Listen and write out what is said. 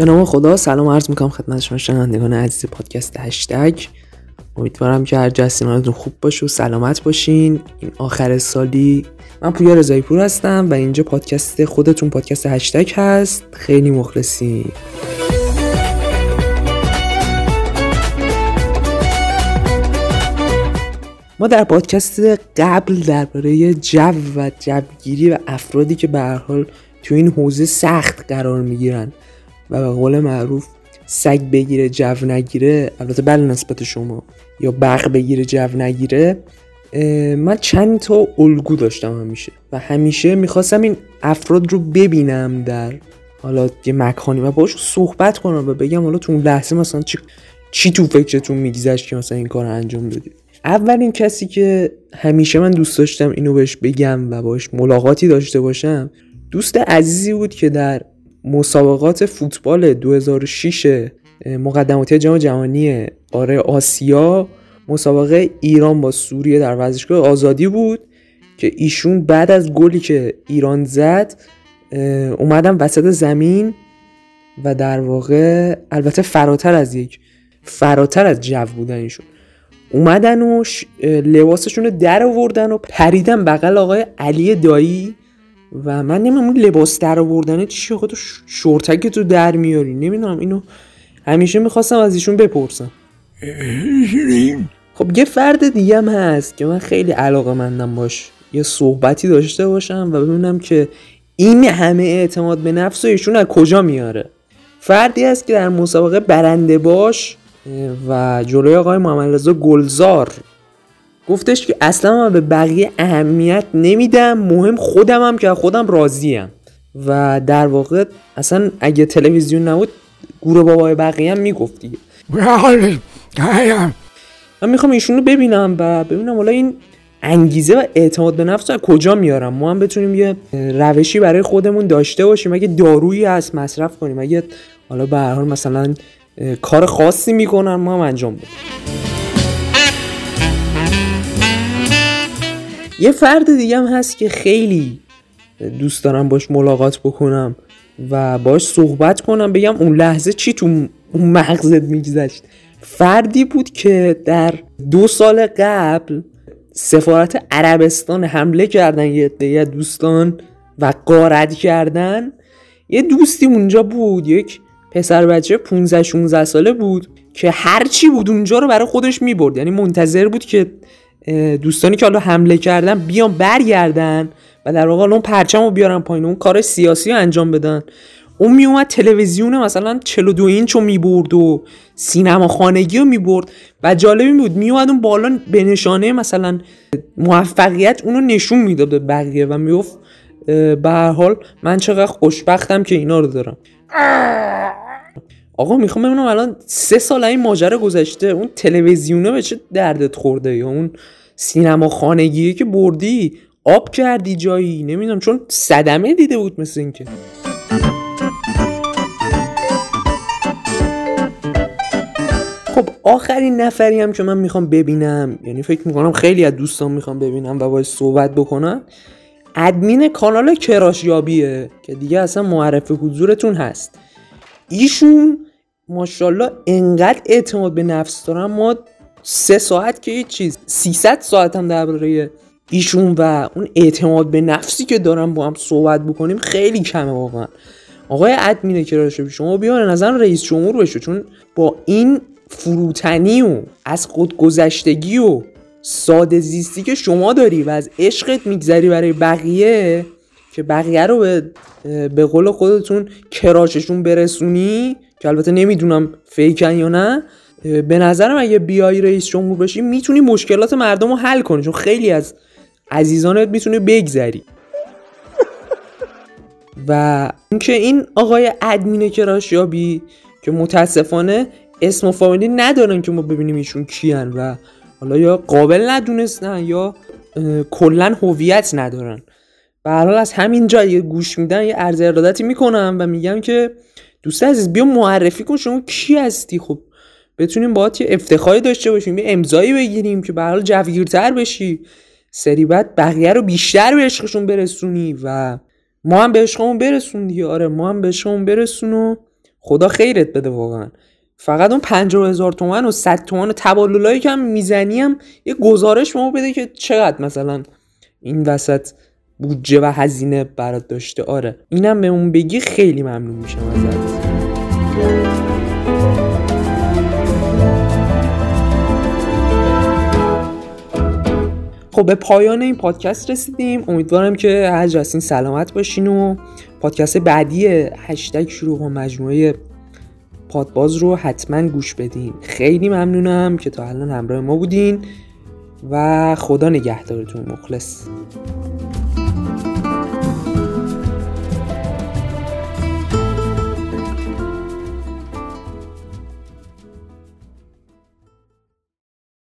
به نام خدا سلام عرض می‌کنم خدمت شما شنوندگان عزیز پادکست هشتگ. امیدوارم که هر جسیمانتون خوب باشه و سلامت باشین. این آخر سالی من پویا رضایی پور هستم و اینجا پادکست خودتون پادکست هشتگ هست. خیلی مخلصی. ما در پادکست قبل درباره جو و جوگیری و افرادی که به حال تو این حوزه سخت قرار می‌گیرن و به قول معروف سگ بگیره جو نگیره البته بله نسبت شما یا برق بگیره جو نگیره من چند تا الگو داشتم همیشه و همیشه می‌خواستم این افراد رو ببینم در حالا یه مکانی و باش صحبت کنم و بگم حالا تو اون لحظه مثلا چی, چی تو فکرتون میگذشت که مثلا این کار رو انجام دادید؟ اولین کسی که همیشه من دوست داشتم اینو بهش بگم و باش ملاقاتی داشته باشم دوست عزیزی بود که در مسابقات فوتبال 2006 مقدماتی جام جهانی قاره آسیا. مسابقه ایران با سوریه در ورزشگاه آزادی بود که ایشون بعد از گلی که ایران زد اومدن وسط زمین و در واقع البته فراتر از یک فراتر از جو بودن ایشون. اومدن و لباسشون رو در آوردن و پریدن بغل آقای علی دایی. و من نمی‌دونم لباس در آوردن چی خود شورتک تو در میاری. نمی‌دونم اینو همیشه می‌خواستم از ایشون بپرسم. خب یه فرد دیگه هم هست که من خیلی علاقه مندم باش. یه صحبتی داشته باشم و ببینم که این همه اعتماد به نفس و ایشون از کجا میاره. فردی است که در مسابقه برنده باش و جلوی آقای محمد رضا گلزار. گفتش که اصلا من به بقیه اهمیت نمیدم مهم خودم هم که خودم راضیم. و در واقع اصلا اگه تلویزیون نبود گوره بابای بقیه هم می‌گفت دیگه. من می‌خوام ایشون رو ببینم و ببینم حالا این انگیزه و اعتماد به نفس از کجا میارم. ما هم بتونیم یه روشی برای خودمون داشته باشیم. اگه دارویی هست مصرف کنیم. اگه حالا به هر حال مثلا کار خاصی می‌کنن ما هم انجام بدیم. یه فرد دیگه هم هست که خیلی دوست دارم باش ملاقات بکنم و باش صحبت کنم بگم اون لحظه چی تو اون مغزت میگذشت. فردی بود که در دو سال قبل سفارت عربستان حمله کردن یه دوستان و قارت کردن. یه دوستی اونجا بود یک پسر بچه 15 16 ساله بود که هرچی بود اونجا رو برای خودش می‌برد. یعنی منتظر بود که دوستانی که حالا حمله کردن بیان برگردن و در واقع اون پرچم رو بیارن پایین اون کار سیاسی رو انجام بدن. اون میومد تلویزیون مثلا 42 اینچ رو می‌برد و سینما خانگی رو می‌برد و جالبی بود میومد اون بالا به نشانه مثلا موفقیت اونو نشون می‌داد به بقیه و می‌گفت به هر حال من چقدر خوشبختم که اینا رو دارم. آقا می‌خوام ببینم الان سه سال این ماجرا گذشته اون تلویزیونه به چه دردت خورده یا اون سینما خانگیه که بردی آب کردی جایی؟ نمی‌دونم چون صدمه دیده بود مثل اینکه. خب آخرین نفری هم که من می‌خوام ببینم یعنی فکر می‌کنم خیلی از دوستان می‌خوام ببینم و باید صحبت بکنم ادمین کانال کراشیابیه که دیگه اصلا معرف حضورتون هست. ایشون ماشاءالله انقدر اعتماد به نفس دارن ما سه ساعت که یه چیز 300 ساعت هم درباره ایشون و اون اعتماد به نفسی که دارن با هم صحبت بکنیم خیلی کمه واقعا. آقای ادمین کراشیابی شما بیا نظر رئیس جمهور بشو چون با این فروتنی و از خودگذشتگی و ساده زیستی که شما داری و از عشقت میگذری برای بقیه که بقیه رو به, به قول خودتون کراششون برسونی که البته نمی‌دونم فیکن یا نه به نظرم اگه بیای رئیس جمهور بشی می‌تونی مشکلات مردم رو حل کنی چون خیلی از عزیزانت می‌تونی بگذری. و اینکه این آقای ادمین کراشیابی که متاسفانه اسم و فامیلی ندارن که ما ببینیم ایشون کیان و حالا یا قابل ندونستن یا کلا هویت ندارن. به حال از همین جایی گوش میدن یه عرض ارادتی می‌کنم و میگم که دوست عزیز بیا معرفی کن شما کی هستی؟ خب بتونیم باهات یه افتخاری داشته باشیم یه امضایی بگیریم که به حال جوگیرتر بشی. سری بعد بقیه رو بیشتر به عشقشون برسونی و ما هم به عشقمون برسون دیگه. آره ما هم به عشقمون برسون و خدا خیرت بده واقعا. فقط اون پنجاه هزار تومن و صد تومن و تبالولایی که هم می‌زنی یه گزارش ما بده که چقدر مثلا این وسط بودجه و هزینه برات داشته. آره. اینم به اون بگی خیلی ممنون میشم ازت. خب به پایان این پادکست رسیدیم. امیدوارم که هر جاستین سلامت باشین و پادکست بعدی هشتگ شروع با مجموعه پادباز رو حتما گوش بدین. خیلی ممنونم که تا الان همراه ما بودین و خدا نگهدارتون. مخلص.